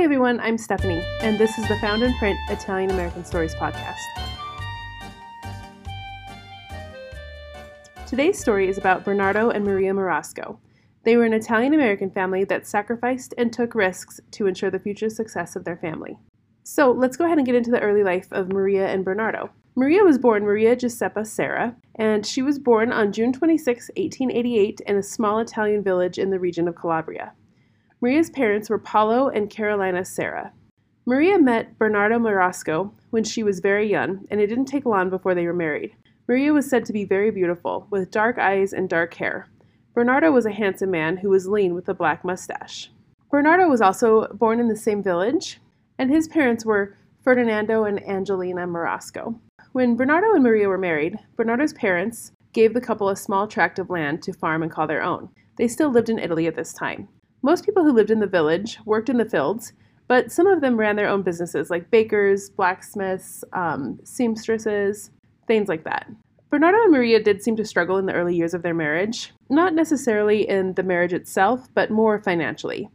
Hey everyone, I'm Stephanie, and this is the Found in Print Italian American Stories podcast. Today's story is about Bernardo and Maria Marasco. They were an Italian American family that sacrificed and took risks to ensure the future success of their family. So let's go ahead and get into the early life of Maria and Bernardo. Maria was born Maria Giuseppa Serra, and she was born on June 26, 1888, in a small Italian village in the region of Calabria. Maria's parents were Paolo and Carolina Serra. Maria met Bernardo Marasco when she was very young, and it didn't take long before they were married. Maria was said to be very beautiful, with dark eyes and dark hair. Bernardo was a handsome man who was lean with a black mustache. Bernardo was also born in the same village, and his parents were Ferdinando and Angelina Marasco. When Bernardo and Maria were married, Bernardo's parents gave the couple a small tract of land to farm and call their own. They still lived in Italy at this time. Most people who lived in the village worked in the fields, but some of them ran their own businesses like bakers, blacksmiths, um, seamstresses, things like that. Bernardo and Maria did seem to struggle in the early years of their marriage, not necessarily in the marriage itself, but more financially.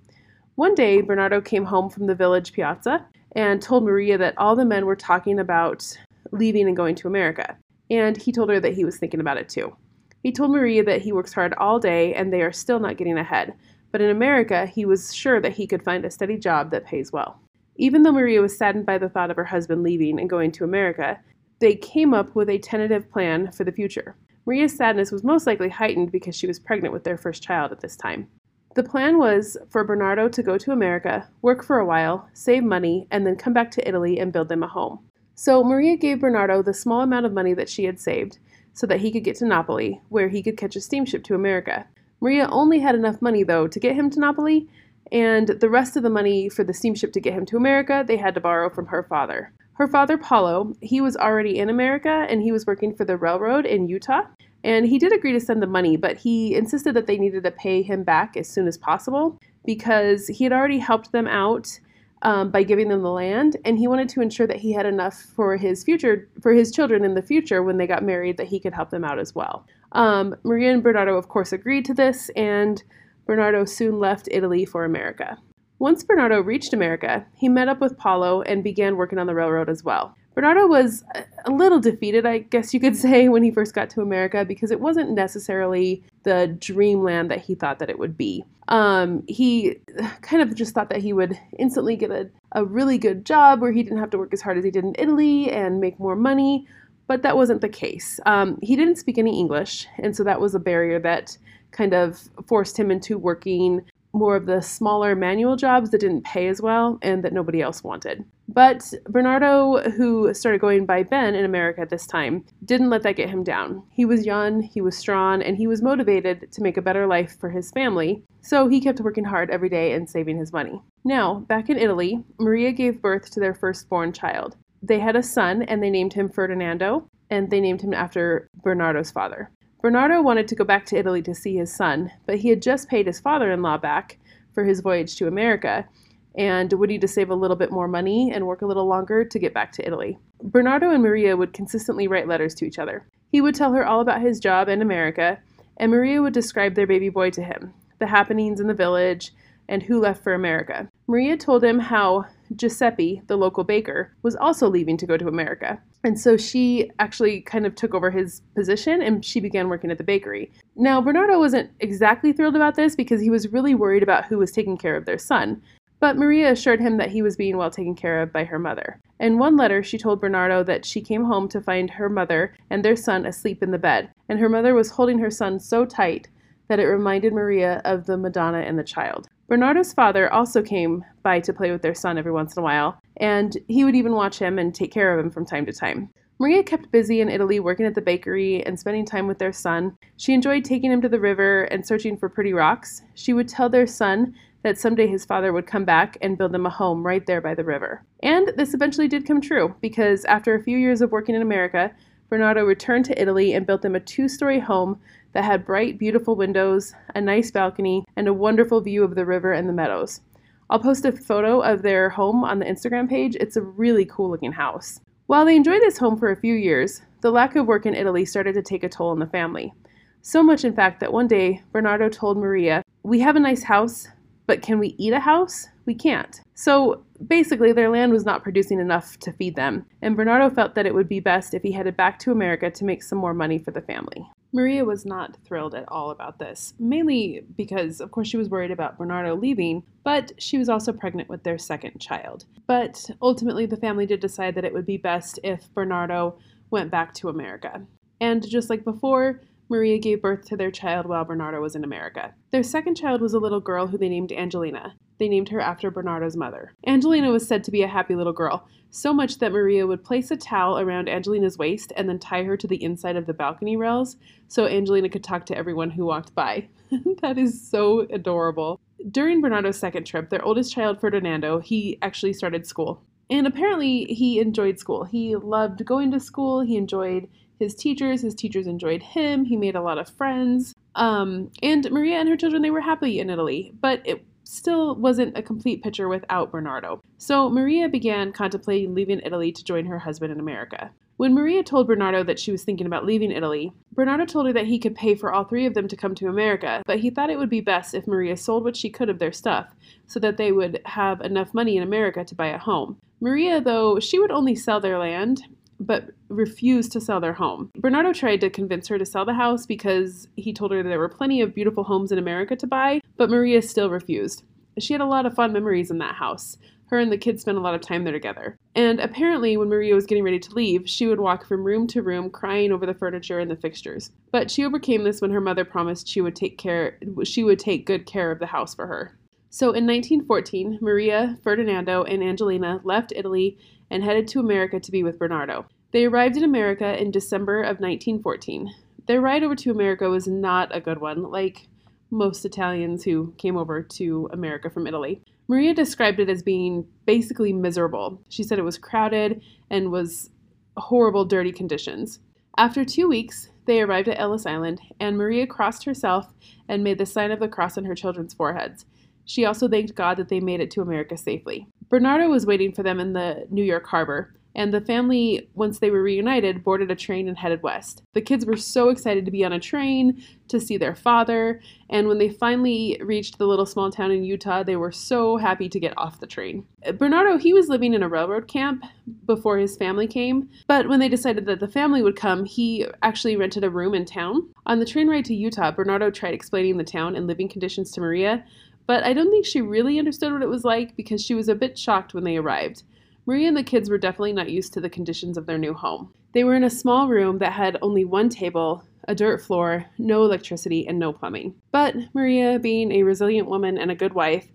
One day, Bernardo came home from the village piazza and told Maria that all the men were talking about leaving and going to America, and he told her that he was thinking about it too. He told Maria that he works hard all day and they are still not getting ahead, but in America, he was sure that he could find a steady job that pays well. Even though Maria was saddened by the thought of her husband leaving and going to America, they came up with a tentative plan for the future. Maria's sadness was most likely heightened because she was pregnant with their first child at this time. The plan was for Bernardo to go to America, work for a while, save money, and then come back to Italy and build them a home. So Maria gave Bernardo the small amount of money that she had saved so that he could get to Napoli, where he could catch a steamship to America. Maria only had enough money, though, to get him to Napoli, and the rest of the money for the steamship to get him to America they had to borrow from her father. Her father, Paulo, he was already in America and he was working for the railroad in Utah. And he did agree to send the money, but he insisted that they needed to pay him back as soon as possible because he had already helped them out um, by giving them the land, and he wanted to ensure that he had enough for his future, for his children in the future when they got married, that he could help them out as well. Um, Maria and Bernardo, of course, agreed to this, and Bernardo soon left Italy for America. Once Bernardo reached America, he met up with Paolo and began working on the railroad as well. Bernardo was a little defeated, I guess you could say, when he first got to America because it wasn't necessarily the dreamland that he thought that it would be. Um, he kind of just thought that he would instantly get a, a really good job where he didn't have to work as hard as he did in Italy and make more money, but that wasn't the case. Um, he didn't speak any English, and so that was a barrier that kind of forced him into working more of the smaller manual jobs that didn't pay as well and that nobody else wanted. But Bernardo, who started going by Ben in America at this time, didn't let that get him down. He was young, he was strong, and he was motivated to make a better life for his family, so he kept working hard every day and saving his money. Now, back in Italy, Maria gave birth to their firstborn child. They had a son and they named him Ferdinando, and they named him after Bernardo's father. Bernardo wanted to go back to Italy to see his son, but he had just paid his father in law back for his voyage to America and would need to save a little bit more money and work a little longer to get back to Italy. Bernardo and Maria would consistently write letters to each other. He would tell her all about his job in America, and Maria would describe their baby boy to him, the happenings in the village, and who left for America. Maria told him how Giuseppe, the local baker, was also leaving to go to America. And so she actually kind of took over his position and she began working at the bakery. Now, Bernardo wasn't exactly thrilled about this because he was really worried about who was taking care of their son. But Maria assured him that he was being well taken care of by her mother. In one letter, she told Bernardo that she came home to find her mother and their son asleep in the bed, and her mother was holding her son so tight that it reminded Maria of the Madonna and the child. Bernardo's father also came by to play with their son every once in a while, and he would even watch him and take care of him from time to time. Maria kept busy in Italy working at the bakery and spending time with their son. She enjoyed taking him to the river and searching for pretty rocks. She would tell their son that someday his father would come back and build them a home right there by the river. And this eventually did come true because after a few years of working in America, Bernardo returned to Italy and built them a two story home that had bright, beautiful windows, a nice balcony, and a wonderful view of the river and the meadows. I'll post a photo of their home on the Instagram page. It's a really cool looking house. While they enjoyed this home for a few years, the lack of work in Italy started to take a toll on the family. So much, in fact, that one day Bernardo told Maria, We have a nice house, but can we eat a house? we can't. So basically, their land was not producing enough to feed them, and Bernardo felt that it would be best if he headed back to America to make some more money for the family. Maria was not thrilled at all about this, mainly because, of course, she was worried about Bernardo leaving, but she was also pregnant with their second child. But ultimately, the family did decide that it would be best if Bernardo went back to America. And just like before, Maria gave birth to their child while Bernardo was in America. Their second child was a little girl who they named Angelina. They named her after Bernardo's mother. Angelina was said to be a happy little girl, so much that Maria would place a towel around Angelina's waist and then tie her to the inside of the balcony rails so Angelina could talk to everyone who walked by. that is so adorable. During Bernardo's second trip, their oldest child, Ferdinando, he actually started school. And apparently, he enjoyed school. He loved going to school, he enjoyed his teachers, his teachers enjoyed him, he made a lot of friends. Um, and Maria and her children, they were happy in Italy, but it still wasn't a complete picture without Bernardo. So Maria began contemplating leaving Italy to join her husband in America. When Maria told Bernardo that she was thinking about leaving Italy, Bernardo told her that he could pay for all three of them to come to America, but he thought it would be best if Maria sold what she could of their stuff so that they would have enough money in America to buy a home. Maria, though, she would only sell their land but refused to sell their home. Bernardo tried to convince her to sell the house because he told her there were plenty of beautiful homes in America to buy, but Maria still refused. She had a lot of fond memories in that house. Her and the kids spent a lot of time there together. And apparently, when Maria was getting ready to leave, she would walk from room to room crying over the furniture and the fixtures. But she overcame this when her mother promised she would take care she would take good care of the house for her. So in 1914, Maria, Ferdinando, and Angelina left Italy and headed to America to be with Bernardo. They arrived in America in December of 1914. Their ride over to America was not a good one, like most Italians who came over to America from Italy. Maria described it as being basically miserable. She said it was crowded and was horrible, dirty conditions. After two weeks, they arrived at Ellis Island, and Maria crossed herself and made the sign of the cross on her children's foreheads. She also thanked God that they made it to America safely. Bernardo was waiting for them in the New York harbor, and the family, once they were reunited, boarded a train and headed west. The kids were so excited to be on a train, to see their father, and when they finally reached the little small town in Utah, they were so happy to get off the train. Bernardo, he was living in a railroad camp before his family came, but when they decided that the family would come, he actually rented a room in town. On the train ride to Utah, Bernardo tried explaining the town and living conditions to Maria, but I don't think she really understood what it was like because she was a bit shocked when they arrived. Maria and the kids were definitely not used to the conditions of their new home. They were in a small room that had only one table, a dirt floor, no electricity, and no plumbing. But Maria, being a resilient woman and a good wife,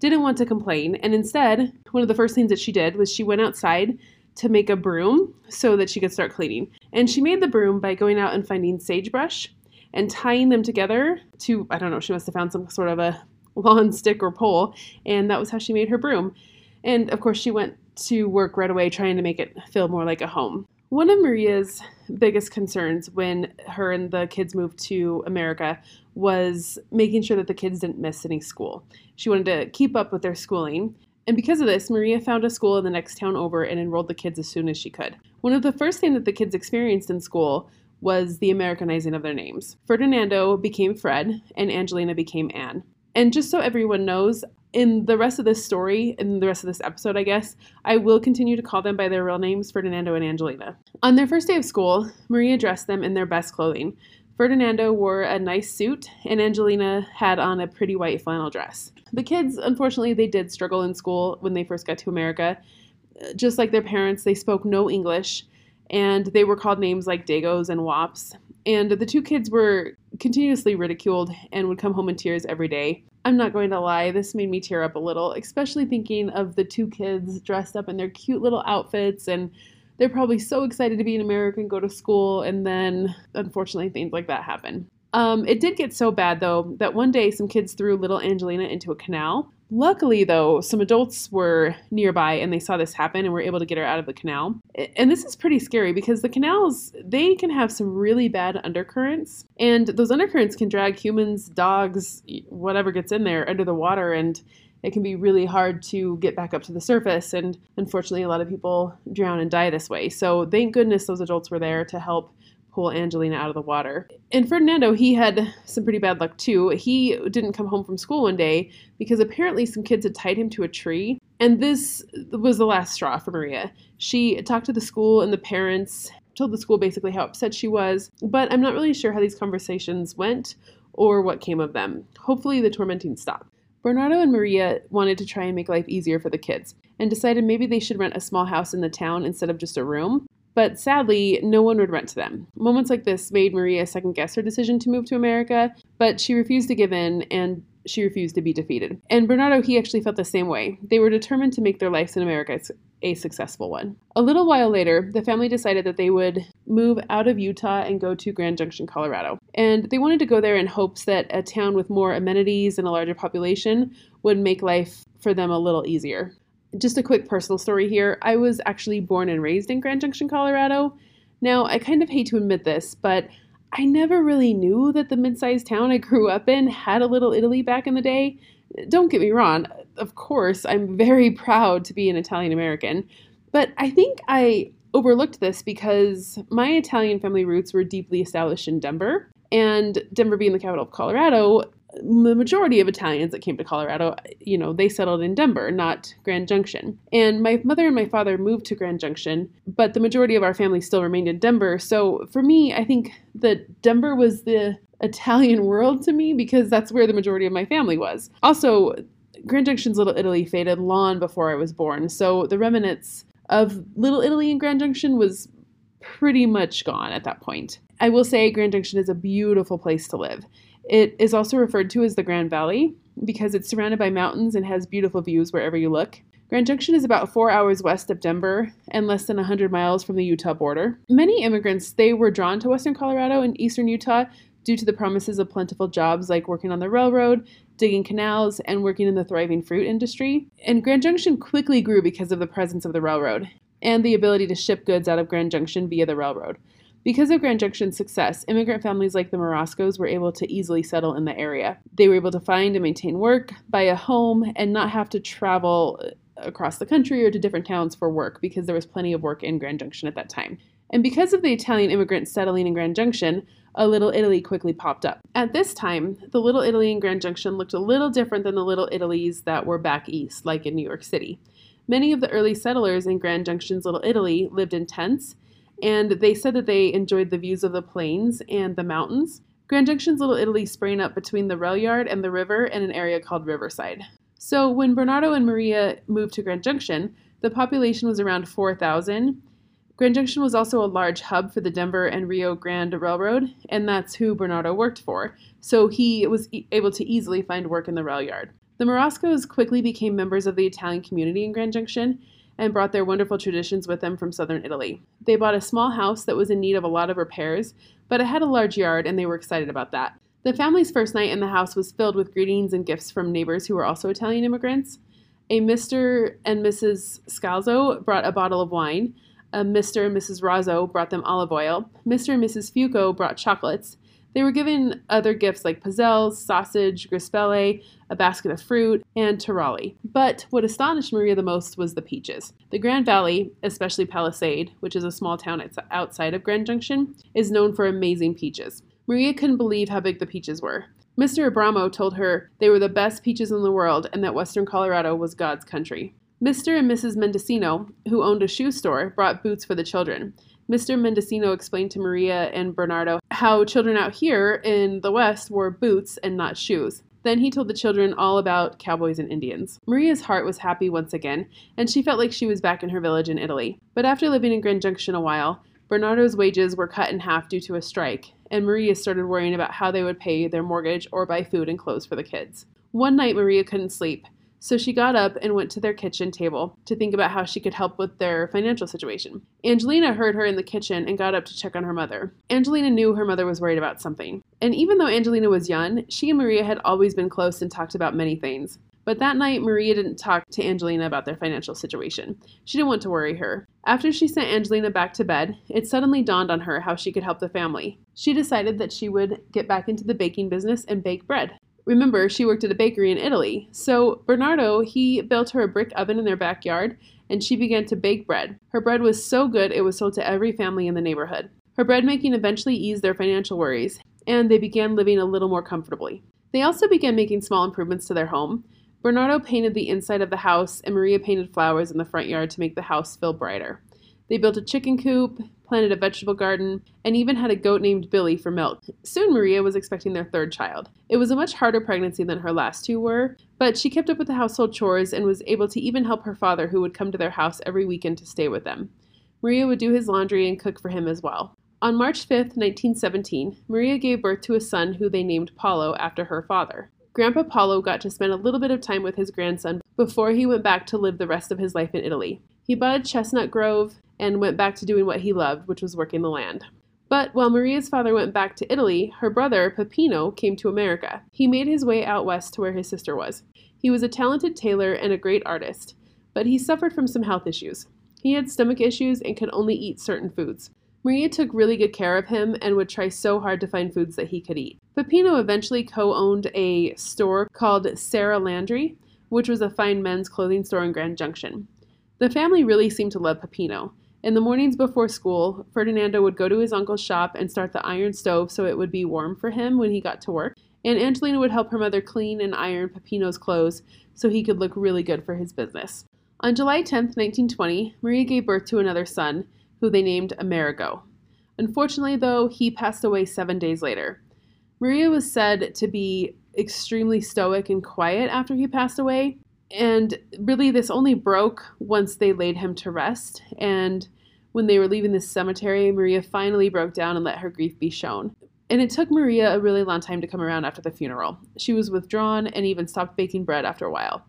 didn't want to complain, and instead, one of the first things that she did was she went outside to make a broom so that she could start cleaning. And she made the broom by going out and finding sagebrush and tying them together to, I don't know, she must have found some sort of a lawn stick or pole, and that was how she made her broom. And of course, she went to work right away trying to make it feel more like a home. One of Maria's biggest concerns when her and the kids moved to America was making sure that the kids didn't miss any school. She wanted to keep up with their schooling. And because of this, Maria found a school in the next town over and enrolled the kids as soon as she could. One of the first things that the kids experienced in school was the Americanizing of their names. Ferdinando became Fred, and Angelina became Anne. And just so everyone knows, in the rest of this story, in the rest of this episode, I guess, I will continue to call them by their real names, Ferdinando and Angelina. On their first day of school, Maria dressed them in their best clothing. Ferdinando wore a nice suit, and Angelina had on a pretty white flannel dress. The kids, unfortunately, they did struggle in school when they first got to America. Just like their parents, they spoke no English, and they were called names like Dagos and Wops. And the two kids were continuously ridiculed and would come home in tears every day. I'm not going to lie, this made me tear up a little, especially thinking of the two kids dressed up in their cute little outfits and they're probably so excited to be in America and go to school, and then unfortunately things like that happen. Um, it did get so bad though that one day some kids threw little Angelina into a canal. Luckily, though, some adults were nearby and they saw this happen and were able to get her out of the canal. And this is pretty scary because the canals, they can have some really bad undercurrents. And those undercurrents can drag humans, dogs, whatever gets in there under the water. And it can be really hard to get back up to the surface. And unfortunately, a lot of people drown and die this way. So thank goodness those adults were there to help pull Angelina out of the water. And Ferdinando, he had some pretty bad luck too. He didn't come home from school one day because apparently some kids had tied him to a tree. And this was the last straw for Maria. She talked to the school and the parents, told the school basically how upset she was, but I'm not really sure how these conversations went or what came of them. Hopefully, the tormenting stopped. Bernardo and Maria wanted to try and make life easier for the kids and decided maybe they should rent a small house in the town instead of just a room. But sadly, no one would rent to them. Moments like this made Maria second guess her decision to move to America, but she refused to give in and she refused to be defeated. And Bernardo, he actually felt the same way. They were determined to make their lives in America a successful one. A little while later, the family decided that they would move out of Utah and go to Grand Junction, Colorado. And they wanted to go there in hopes that a town with more amenities and a larger population would make life for them a little easier. Just a quick personal story here. I was actually born and raised in Grand Junction, Colorado. Now, I kind of hate to admit this, but I never really knew that the mid sized town I grew up in had a little Italy back in the day. Don't get me wrong, of course, I'm very proud to be an Italian American, but I think I overlooked this because my Italian family roots were deeply established in Denver. And Denver being the capital of Colorado, the majority of Italians that came to Colorado, you know, they settled in Denver, not Grand Junction. And my mother and my father moved to Grand Junction, but the majority of our family still remained in Denver. So for me, I think that Denver was the Italian world to me because that's where the majority of my family was. Also, Grand Junction's Little Italy faded long before I was born, so the remnants of Little Italy in Grand Junction was pretty much gone at that point. I will say Grand Junction is a beautiful place to live. It is also referred to as the Grand Valley because it's surrounded by mountains and has beautiful views wherever you look. Grand Junction is about four hours west of Denver and less than 100 miles from the Utah border. Many immigrants, they were drawn to western Colorado and eastern Utah due to the promises of plentiful jobs like working on the railroad, digging canals, and working in the thriving fruit industry. And Grand Junction quickly grew because of the presence of the railroad and the ability to ship goods out of Grand Junction via the railroad. Because of Grand Junction's success, immigrant families like the Marascos were able to easily settle in the area. They were able to find and maintain work, buy a home, and not have to travel uh, across the country or to different towns for work because there was plenty of work in Grand Junction at that time. And because of the Italian immigrants settling in Grand Junction, a Little Italy quickly popped up. At this time, the Little Italy in Grand Junction looked a little different than the Little Italies that were back east, like in New York City. Many of the early settlers in Grand Junction's Little Italy lived in tents and they said that they enjoyed the views of the plains and the mountains. Grand Junction's Little Italy sprang up between the rail yard and the river in an area called Riverside. So when Bernardo and Maria moved to Grand Junction, the population was around 4,000. Grand Junction was also a large hub for the Denver and Rio Grande Railroad, and that's who Bernardo worked for, so he was able to easily find work in the rail yard. The Marascos quickly became members of the Italian community in Grand Junction, and brought their wonderful traditions with them from southern Italy. They bought a small house that was in need of a lot of repairs, but it had a large yard and they were excited about that. The family's first night in the house was filled with greetings and gifts from neighbors who were also Italian immigrants. A Mr. and Mrs. Scalzo brought a bottle of wine. A Mr. and Mrs. Razzo brought them olive oil. Mr. and Mrs. Fuco brought chocolates. They were given other gifts like pizzelles, sausage, crispelle, a basket of fruit, and taralli. But what astonished Maria the most was the peaches. The Grand Valley, especially Palisade, which is a small town outside of Grand Junction, is known for amazing peaches. Maria couldn't believe how big the peaches were. Mr. Abramo told her they were the best peaches in the world and that western Colorado was God's country. Mr. and Mrs. Mendocino, who owned a shoe store, brought boots for the children. Mr. Mendocino explained to Maria and Bernardo how children out here in the West wore boots and not shoes. Then he told the children all about cowboys and Indians. Maria's heart was happy once again, and she felt like she was back in her village in Italy. But after living in Grand Junction a while, Bernardo's wages were cut in half due to a strike, and Maria started worrying about how they would pay their mortgage or buy food and clothes for the kids. One night, Maria couldn't sleep, so she got up and went to their kitchen table to think about how she could help with their financial situation. Angelina heard her in the kitchen and got up to check on her mother. Angelina knew her mother was worried about something. And even though Angelina was young, she and Maria had always been close and talked about many things. But that night, Maria didn't talk to Angelina about their financial situation. She didn't want to worry her. After she sent Angelina back to bed, it suddenly dawned on her how she could help the family. She decided that she would get back into the baking business and bake bread. Remember, she worked at a bakery in Italy. So Bernardo, he built her a brick oven in their backyard and she began to bake bread. Her bread was so good it was sold to every family in the neighborhood. Her bread making eventually eased their financial worries, and they began living a little more comfortably. They also began making small improvements to their home. Bernardo painted the inside of the house, and Maria painted flowers in the front yard to make the house feel brighter. They built a chicken coop, planted a vegetable garden, and even had a goat named Billy for milk. Soon Maria was expecting their third child. It was a much harder pregnancy than her last two were, but she kept up with the household chores and was able to even help her father, who would come to their house every weekend to stay with them. Maria would do his laundry and cook for him as well. On March 5, 1917, Maria gave birth to a son who they named Paulo after her father. Grandpa Paulo got to spend a little bit of time with his grandson before he went back to live the rest of his life in Italy. He bought a chestnut grove and went back to doing what he loved, which was working the land. But while Maria's father went back to Italy, her brother, Peppino, came to America. He made his way out west to where his sister was. He was a talented tailor and a great artist, but he suffered from some health issues. He had stomach issues and could only eat certain foods. Maria took really good care of him and would try so hard to find foods that he could eat. Peppino eventually co owned a store called Sarah Landry, which was a fine men's clothing store in Grand Junction. The family really seemed to love Peppino. In the mornings before school, Ferdinando would go to his uncle's shop and start the iron stove so it would be warm for him when he got to work. And Angelina would help her mother clean and iron Peppino's clothes so he could look really good for his business. On July 10, 1920, Maria gave birth to another son, who they named Amerigo. Unfortunately, though, he passed away seven days later. Maria was said to be extremely stoic and quiet after he passed away, and really, this only broke once they laid him to rest. And when they were leaving the cemetery, Maria finally broke down and let her grief be shown. And it took Maria a really long time to come around after the funeral. She was withdrawn and even stopped baking bread after a while.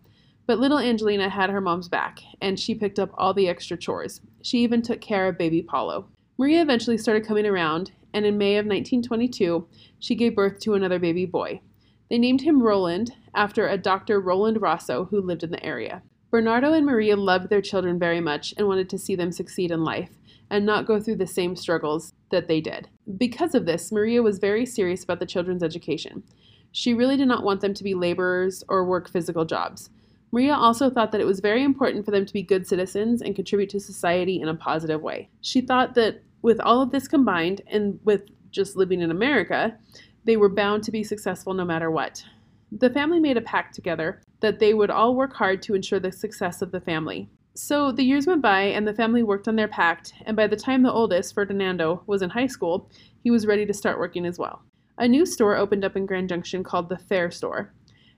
But little Angelina had her mom's back, and she picked up all the extra chores. She even took care of baby Paulo. Maria eventually started coming around, and in May of 1922, she gave birth to another baby boy. They named him Roland after a Dr. Roland Rosso who lived in the area. Bernardo and Maria loved their children very much and wanted to see them succeed in life and not go through the same struggles that they did. Because of this, Maria was very serious about the children's education. She really did not want them to be laborers or work physical jobs. Maria also thought that it was very important for them to be good citizens and contribute to society in a positive way. She thought that with all of this combined and with just living in America, they were bound to be successful no matter what. The family made a pact together that they would all work hard to ensure the success of the family. So the years went by, and the family worked on their pact, and by the time the oldest, Ferdinando, was in high school, he was ready to start working as well. A new store opened up in Grand Junction called the Fair Store,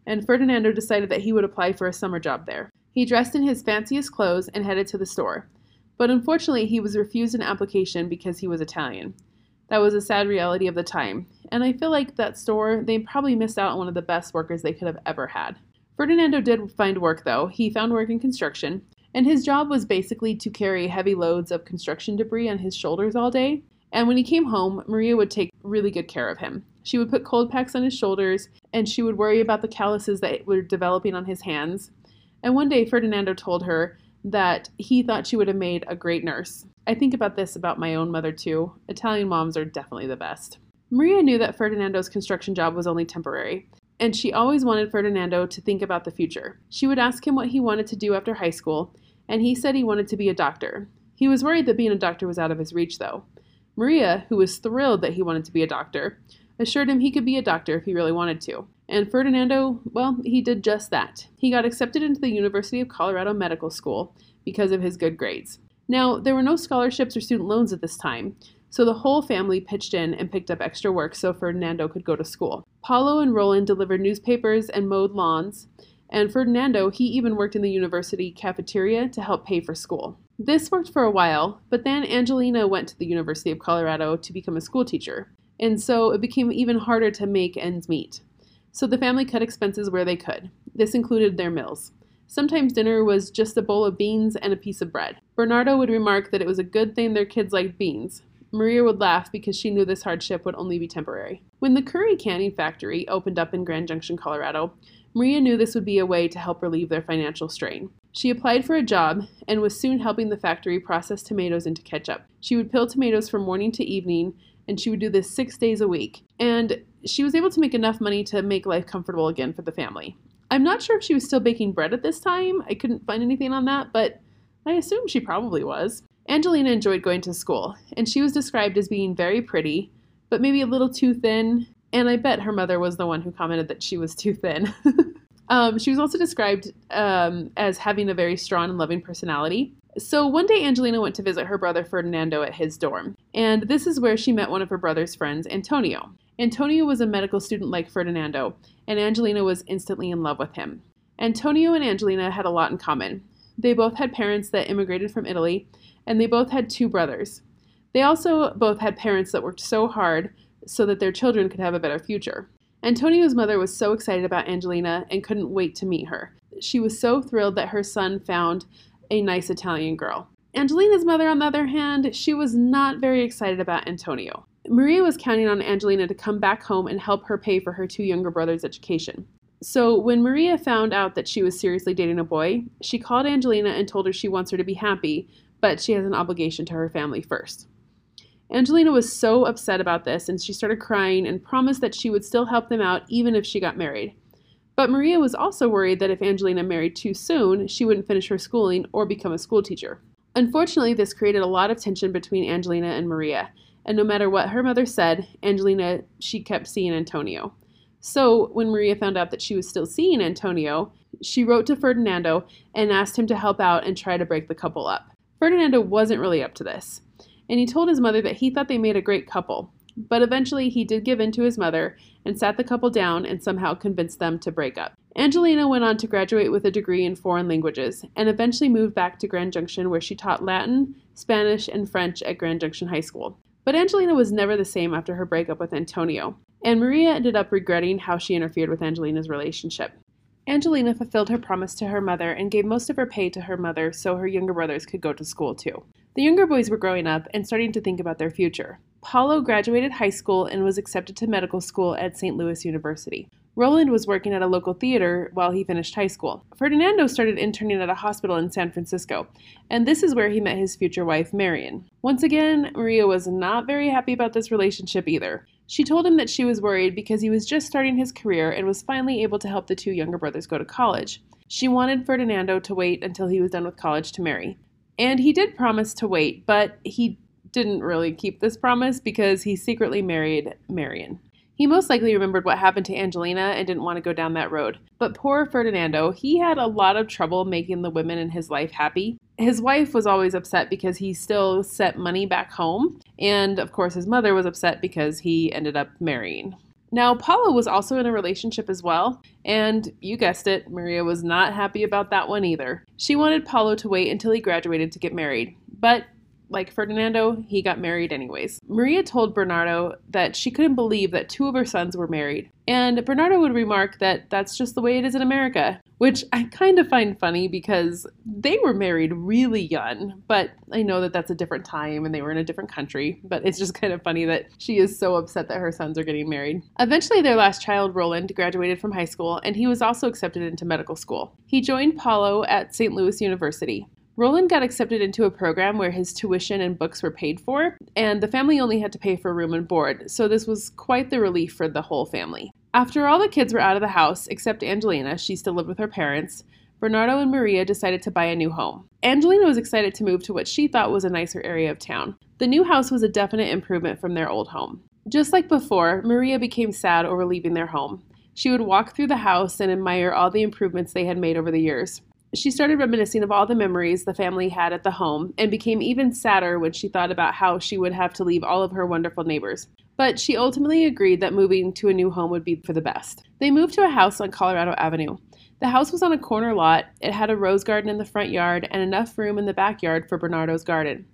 and Ferdinando decided that he would apply for a summer job there. He dressed in his fanciest clothes and headed to the store, but unfortunately, he was refused an application because he was Italian. That was a sad reality of the time, and I feel like that store, they probably missed out on one of the best workers they could have ever had. Ferdinando did find work though. He found work in construction, and his job was basically to carry heavy loads of construction debris on his shoulders all day. And when he came home, Maria would take really good care of him. She would put cold packs on his shoulders, and she would worry about the calluses that were developing on his hands. And one day, Ferdinando told her that he thought she would have made a great nurse. I think about this about my own mother too. Italian moms are definitely the best. Maria knew that Ferdinando's construction job was only temporary, and she always wanted Ferdinando to think about the future. She would ask him what he wanted to do after high school, and he said he wanted to be a doctor. He was worried that being a doctor was out of his reach, though. Maria, who was thrilled that he wanted to be a doctor, assured him he could be a doctor if he really wanted to. And Ferdinando, well, he did just that. He got accepted into the University of Colorado Medical School because of his good grades. Now, there were no scholarships or student loans at this time, so the whole family pitched in and picked up extra work so Ferdinando could go to school. Paulo and Roland delivered newspapers and mowed lawns, and Ferdinando, he even worked in the university cafeteria to help pay for school. This worked for a while, but then Angelina went to the University of Colorado to become a school teacher, and so it became even harder to make ends meet. So the family cut expenses where they could. This included their meals. Sometimes dinner was just a bowl of beans and a piece of bread. Bernardo would remark that it was a good thing their kids liked beans, Maria would laugh because she knew this hardship would only be temporary. When the Curry Canning Factory opened up in Grand Junction, Colorado, Maria knew this would be a way to help relieve their financial strain. She applied for a job and was soon helping the factory process tomatoes into ketchup. She would peel tomatoes from morning to evening, and she would do this six days a week. And she was able to make enough money to make life comfortable again for the family. I'm not sure if she was still baking bread at this time. I couldn't find anything on that, but I assume she probably was. Angelina enjoyed going to school, and she was described as being very pretty, but maybe a little too thin, and I bet her mother was the one who commented that she was too thin. um, she was also described um, as having a very strong and loving personality. So one day, Angelina went to visit her brother Ferdinando at his dorm, and this is where she met one of her brother's friends, Antonio. Antonio was a medical student like Ferdinando, and Angelina was instantly in love with him. Antonio and Angelina had a lot in common. They both had parents that immigrated from Italy, and they both had two brothers. They also both had parents that worked so hard so that their children could have a better future. Antonio's mother was so excited about Angelina and couldn't wait to meet her. She was so thrilled that her son found a nice Italian girl. Angelina's mother, on the other hand, she was not very excited about Antonio. Maria was counting on Angelina to come back home and help her pay for her two younger brothers' education. So, when Maria found out that she was seriously dating a boy, she called Angelina and told her she wants her to be happy, but she has an obligation to her family first. Angelina was so upset about this and she started crying and promised that she would still help them out even if she got married. But Maria was also worried that if Angelina married too soon, she wouldn't finish her schooling or become a schoolteacher. Unfortunately, this created a lot of tension between Angelina and Maria, and no matter what her mother said, Angelina, she kept seeing Antonio. So, when Maria found out that she was still seeing Antonio, she wrote to Ferdinando and asked him to help out and try to break the couple up. Ferdinando wasn't really up to this, and he told his mother that he thought they made a great couple, but eventually he did give in to his mother and sat the couple down and somehow convinced them to break up. Angelina went on to graduate with a degree in foreign languages and eventually moved back to Grand Junction where she taught Latin, Spanish, and French at Grand Junction High School. But Angelina was never the same after her breakup with Antonio, and Maria ended up regretting how she interfered with Angelina's relationship. Angelina fulfilled her promise to her mother and gave most of her pay to her mother so her younger brothers could go to school too. The younger boys were growing up and starting to think about their future. Paulo graduated high school and was accepted to medical school at St. Louis University. Roland was working at a local theater while he finished high school. Ferdinando started interning at a hospital in San Francisco, and this is where he met his future wife, Marion. Once again, Maria was not very happy about this relationship either. She told him that she was worried because he was just starting his career and was finally able to help the two younger brothers go to college. She wanted Ferdinando to wait until he was done with college to marry. And he did promise to wait, but he didn't really keep this promise because he secretly married Marion. He most likely remembered what happened to Angelina and didn't want to go down that road. But poor Ferdinando, he had a lot of trouble making the women in his life happy. His wife was always upset because he still sent money back home, and of course, his mother was upset because he ended up marrying. Now, Paulo was also in a relationship as well, and you guessed it, Maria was not happy about that one either. She wanted Paulo to wait until he graduated to get married, but like Ferdinando, he got married anyways. Maria told Bernardo that she couldn't believe that two of her sons were married. And Bernardo would remark that that's just the way it is in America, which I kind of find funny because they were married really young. But I know that that's a different time and they were in a different country. But it's just kind of funny that she is so upset that her sons are getting married. Eventually, their last child, Roland, graduated from high school and he was also accepted into medical school. He joined Paulo at St. Louis University. Roland got accepted into a program where his tuition and books were paid for, and the family only had to pay for room and board, so this was quite the relief for the whole family. After all the kids were out of the house, except Angelina, she still lived with her parents, Bernardo and Maria decided to buy a new home. Angelina was excited to move to what she thought was a nicer area of town. The new house was a definite improvement from their old home. Just like before, Maria became sad over leaving their home. She would walk through the house and admire all the improvements they had made over the years. She started reminiscing of all the memories the family had at the home and became even sadder when she thought about how she would have to leave all of her wonderful neighbors. But she ultimately agreed that moving to a new home would be for the best. They moved to a house on Colorado Avenue. The house was on a corner lot, it had a rose garden in the front yard and enough room in the backyard for Bernardo's garden.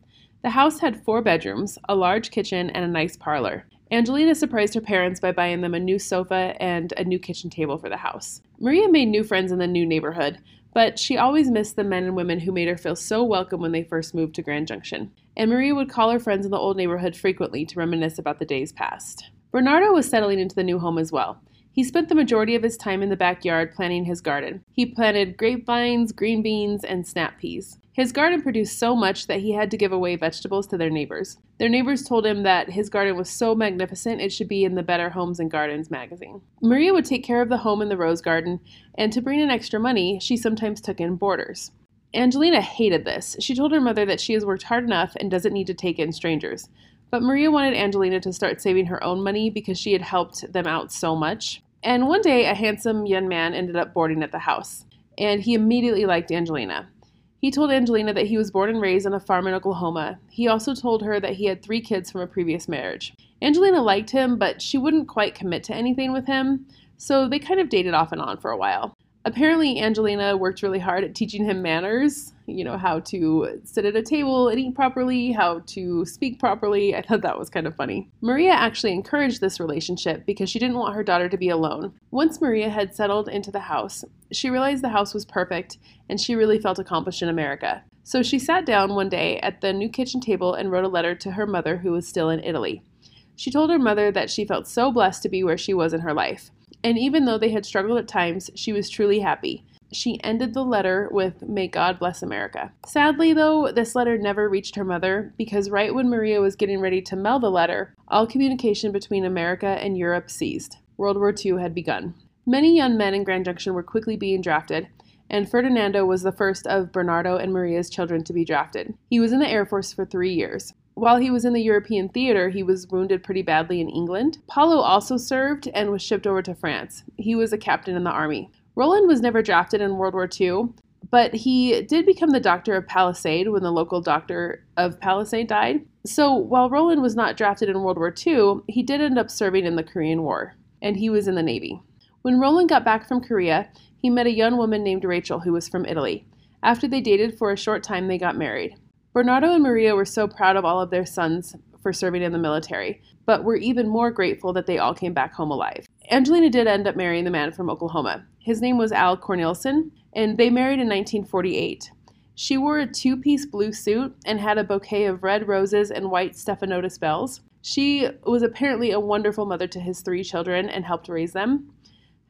The house had four bedrooms, a large kitchen, and a nice parlor. Angelina surprised her parents by buying them a new sofa and a new kitchen table for the house. Maria made new friends in the new neighborhood, but she always missed the men and women who made her feel so welcome when they first moved to Grand Junction. And Maria would call her friends in the old neighborhood frequently to reminisce about the days past. Bernardo was settling into the new home as well. He spent the majority of his time in the backyard planting his garden. He planted grapevines, green beans, and snap peas. His garden produced so much that he had to give away vegetables to their neighbors. Their neighbors told him that his garden was so magnificent it should be in the Better Homes and Gardens magazine. Maria would take care of the home in the rose garden, and to bring in extra money, she sometimes took in boarders. Angelina hated this. She told her mother that she has worked hard enough and doesn't need to take in strangers. But Maria wanted Angelina to start saving her own money because she had helped them out so much. And one day, a handsome young man ended up boarding at the house, and he immediately liked Angelina. He told Angelina that he was born and raised on a farm in Oklahoma. He also told her that he had three kids from a previous marriage. Angelina liked him, but she wouldn't quite commit to anything with him, so they kind of dated off and on for a while. Apparently, Angelina worked really hard at teaching him manners, you know, how to sit at a table and eat properly, how to speak properly. I thought that was kind of funny. Maria actually encouraged this relationship because she didn't want her daughter to be alone. Once Maria had settled into the house, she realized the house was perfect and she really felt accomplished in America. So she sat down one day at the new kitchen table and wrote a letter to her mother, who was still in Italy. She told her mother that she felt so blessed to be where she was in her life. And even though they had struggled at times, she was truly happy. She ended the letter with, May God bless America. Sadly, though, this letter never reached her mother because right when Maria was getting ready to mail the letter, all communication between America and Europe ceased. World War II had begun. Many young men in Grand Junction were quickly being drafted, and Ferdinando was the first of Bernardo and Maria's children to be drafted. He was in the Air Force for three years. While he was in the European theater, he was wounded pretty badly in England. Paulo also served and was shipped over to France. He was a captain in the army. Roland was never drafted in World War II, but he did become the doctor of Palisade when the local doctor of Palisade died. So while Roland was not drafted in World War II, he did end up serving in the Korean War, and he was in the Navy. When Roland got back from Korea, he met a young woman named Rachel who was from Italy. After they dated for a short time, they got married. Bernardo and Maria were so proud of all of their sons for serving in the military, but were even more grateful that they all came back home alive. Angelina did end up marrying the man from Oklahoma. His name was Al Cornelison, and they married in 1948. She wore a two piece blue suit and had a bouquet of red roses and white stephanotis bells. She was apparently a wonderful mother to his three children and helped raise them.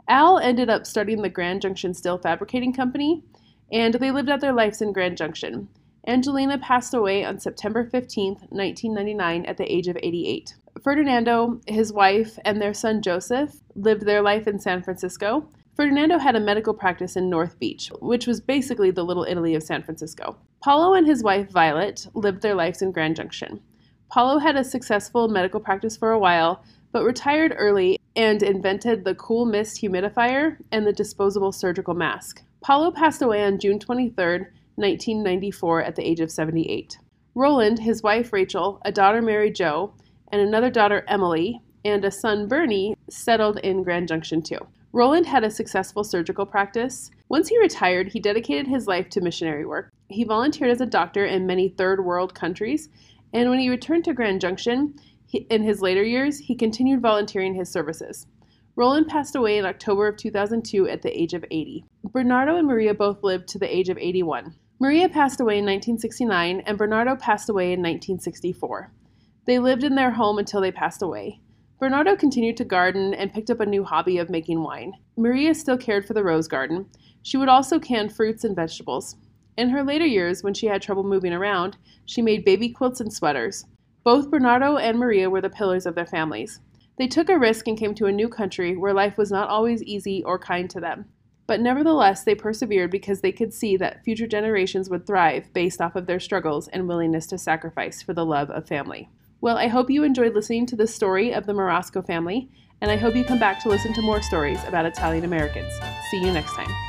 Al ended up starting the Grand Junction Steel Fabricating Company, and they lived out their lives in Grand Junction. Angelina passed away on September 15, 1999, at the age of 88. Ferdinando, his wife, and their son Joseph lived their life in San Francisco. Ferdinando had a medical practice in North Beach, which was basically the Little Italy of San Francisco. Paulo and his wife Violet lived their lives in Grand Junction. Paulo had a successful medical practice for a while, but retired early and invented the cool mist humidifier and the disposable surgical mask. Paulo passed away on June 23, 1994, at the age of 78. Roland, his wife Rachel, a daughter Mary Jo, and another daughter Emily, and a son Bernie settled in Grand Junction too. Roland had a successful surgical practice. Once he retired, he dedicated his life to missionary work. He volunteered as a doctor in many third world countries, and when he returned to Grand Junction he, in his later years, he continued volunteering his services. Roland passed away in October of 2002 at the age of 80. Bernardo and Maria both lived to the age of 81. Maria passed away in 1969, and Bernardo passed away in 1964. They lived in their home until they passed away. Bernardo continued to garden and picked up a new hobby of making wine. Maria still cared for the rose garden. She would also can fruits and vegetables. In her later years, when she had trouble moving around, she made baby quilts and sweaters. Both Bernardo and Maria were the pillars of their families. They took a risk and came to a new country where life was not always easy or kind to them. But nevertheless, they persevered because they could see that future generations would thrive based off of their struggles and willingness to sacrifice for the love of family. Well, I hope you enjoyed listening to the story of the Marasco family, and I hope you come back to listen to more stories about Italian Americans. See you next time.